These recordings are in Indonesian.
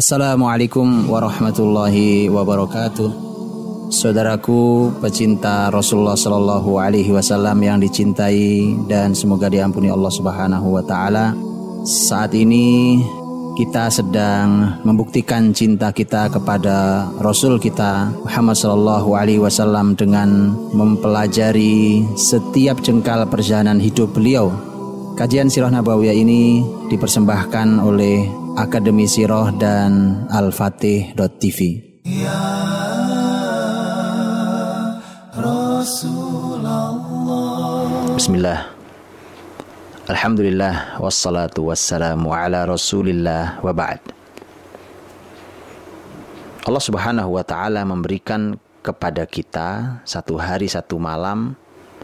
Assalamualaikum warahmatullahi wabarakatuh. Saudaraku pecinta Rasulullah Sallallahu Alaihi Wasallam yang dicintai dan semoga diampuni Allah Subhanahu Wa Taala. Saat ini kita sedang membuktikan cinta kita kepada Rasul kita Muhammad Sallallahu Alaihi Wasallam dengan mempelajari setiap jengkal perjalanan hidup beliau. Kajian Sirah Nabawiyah ini dipersembahkan oleh Akademi Sirah dan Al-Fatih.tv. Ya Bismillah. Alhamdulillah wassalatu wassalamu ala Rasulillah wa ba'd. Allah Subhanahu wa taala memberikan kepada kita satu hari satu malam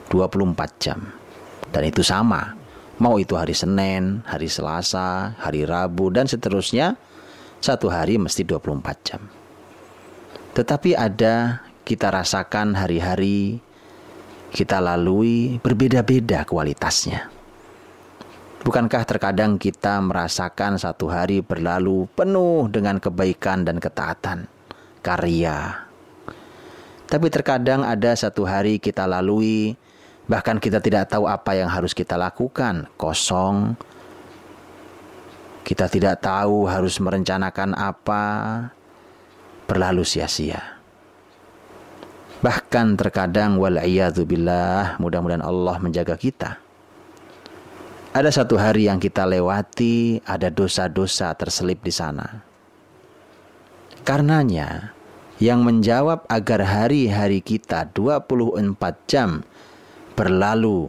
24 jam. Dan itu sama Mau itu hari Senin, hari Selasa, hari Rabu, dan seterusnya, satu hari mesti 24 jam. Tetapi ada kita rasakan hari-hari kita lalui berbeda-beda kualitasnya. Bukankah terkadang kita merasakan satu hari berlalu penuh dengan kebaikan dan ketaatan, karya. Tapi terkadang ada satu hari kita lalui Bahkan kita tidak tahu apa yang harus kita lakukan, kosong. Kita tidak tahu harus merencanakan apa, berlalu sia-sia. Bahkan terkadang billah, mudah-mudahan Allah menjaga kita. Ada satu hari yang kita lewati, ada dosa-dosa terselip di sana. Karenanya, yang menjawab agar hari-hari kita 24 jam berlalu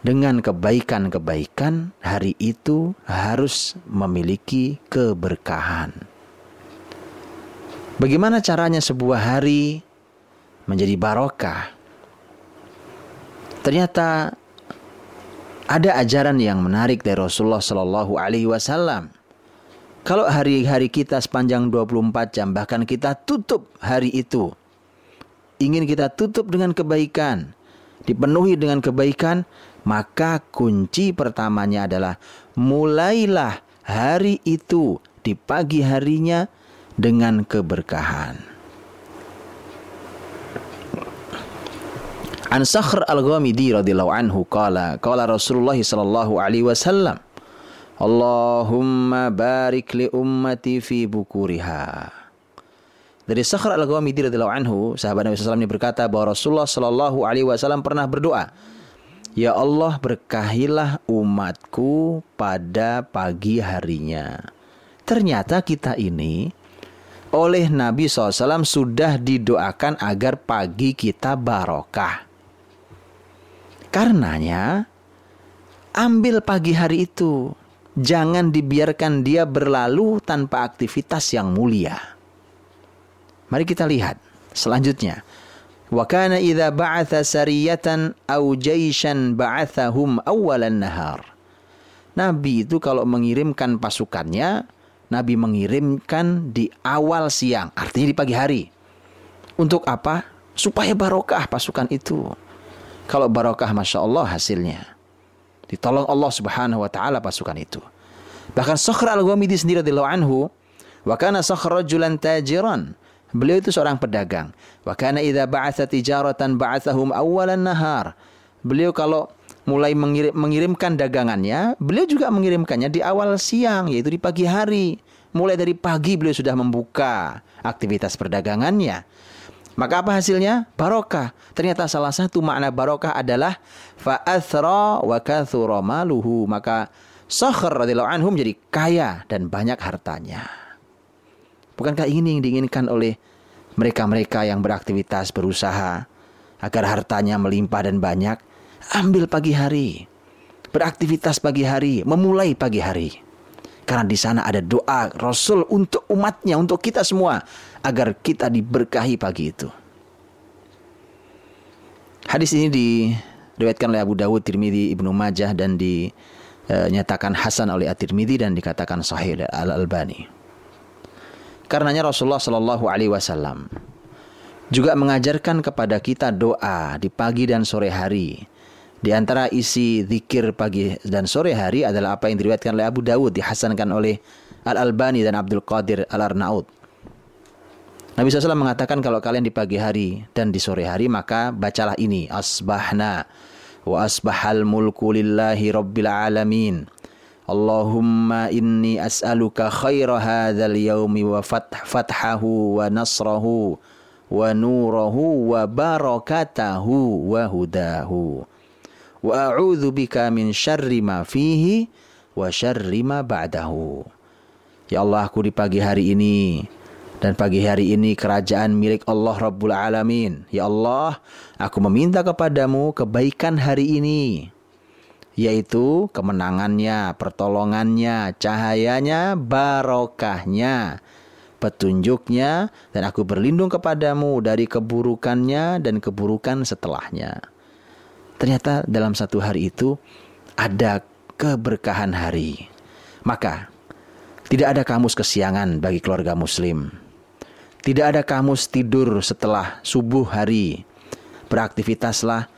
dengan kebaikan-kebaikan, hari itu harus memiliki keberkahan. Bagaimana caranya sebuah hari menjadi barokah? Ternyata ada ajaran yang menarik dari Rasulullah Shallallahu Alaihi Wasallam. Kalau hari-hari kita sepanjang 24 jam bahkan kita tutup hari itu ingin kita tutup dengan kebaikan dipenuhi dengan kebaikan, maka kunci pertamanya adalah mulailah hari itu di pagi harinya dengan keberkahan. An Sakhr Al-Ghamidi radhiyallahu anhu qala qala Rasulullah sallallahu alaihi wasallam Allahumma barik li ummati fi bukuriha dari Sakhr Al-Ghamidi radhiyallahu anhu, sahabat Nabi SAW ini berkata bahwa Rasulullah Shallallahu alaihi wasallam pernah berdoa, "Ya Allah, berkahilah umatku pada pagi harinya." Ternyata kita ini oleh Nabi SAW sudah didoakan agar pagi kita barokah. Karenanya, ambil pagi hari itu. Jangan dibiarkan dia berlalu tanpa aktivitas yang mulia. Mari kita lihat selanjutnya. Wa kana idza ba'atha sariyatan aw jaishan ba'athahum awalan nahar. Nabi itu kalau mengirimkan pasukannya, Nabi mengirimkan di awal siang, artinya di pagi hari. Untuk apa? Supaya barokah pasukan itu. Kalau barokah Masya Allah hasilnya. Ditolong Allah subhanahu wa ta'ala pasukan itu. Bahkan Sakhr al-Ghamidi sendiri radhiyallahu anhu, wa kana Sakhr rajulan tajiran Beliau itu seorang pedagang. Wa kana idza ba'atha tijaratan ba'athahum awwalan nahar. Beliau kalau mulai mengirim, mengirimkan dagangannya, beliau juga mengirimkannya di awal siang, yaitu di pagi hari. Mulai dari pagi beliau sudah membuka aktivitas perdagangannya. Maka apa hasilnya? Barokah. Ternyata salah satu makna barokah adalah fa'athra wa kathura maluhu. Maka Sakhr radhiyallahu anhu menjadi kaya dan banyak hartanya. Bukankah ini yang diinginkan oleh mereka-mereka yang beraktivitas berusaha agar hartanya melimpah dan banyak? Ambil pagi hari. Beraktivitas pagi hari, memulai pagi hari. Karena di sana ada doa Rasul untuk umatnya, untuk kita semua agar kita diberkahi pagi itu. Hadis ini diriwayatkan oleh Abu Dawud, Tirmidzi, Ibnu Majah dan dinyatakan hasan oleh At-Tirmidzi dan dikatakan sahih Al-Albani. Karenanya Rasulullah Shallallahu Alaihi Wasallam juga mengajarkan kepada kita doa di pagi dan sore hari. Di antara isi zikir pagi dan sore hari adalah apa yang diriwayatkan oleh Abu Dawud dihasankan oleh Al-Albani dan Abdul Qadir Al-Arnaud. Nabi SAW mengatakan kalau kalian di pagi hari dan di sore hari maka bacalah ini asbahna wa asbahal mulku lillahi rabbil alamin. Allahumma inni as'aluka khaira hadzal yaumi wa fathahu wa nasrahu wa nurahu wa barakatahu wa hudahu. Wa a'udzu bika min syarri ma fihi wa syarri ma ba'dahu. Ya Allah aku di pagi hari ini dan pagi hari ini kerajaan milik Allah Rabbul Alamin. Ya Allah, aku meminta kepadamu kebaikan hari ini. Yaitu kemenangannya, pertolongannya, cahayanya, barokahnya, petunjuknya. Dan aku berlindung kepadamu dari keburukannya dan keburukan setelahnya. Ternyata dalam satu hari itu ada keberkahan hari. Maka tidak ada kamus kesiangan bagi keluarga muslim tidak ada kamus tidur setelah subuh hari. Beraktivitaslah,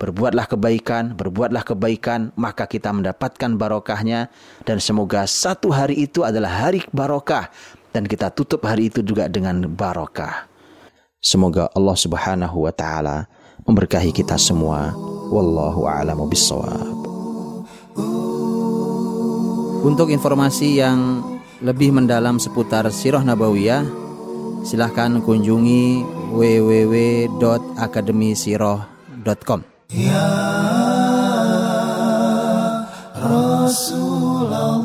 berbuatlah kebaikan, berbuatlah kebaikan, maka kita mendapatkan barokahnya. Dan semoga satu hari itu adalah hari barokah. Dan kita tutup hari itu juga dengan barokah. Semoga Allah subhanahu wa ta'ala memberkahi kita semua. Wallahu a'lamu bissawab. Untuk informasi yang lebih mendalam seputar sirah nabawiyah, silahkan kunjungi www.akademisirah.com. Ya Rasulullah.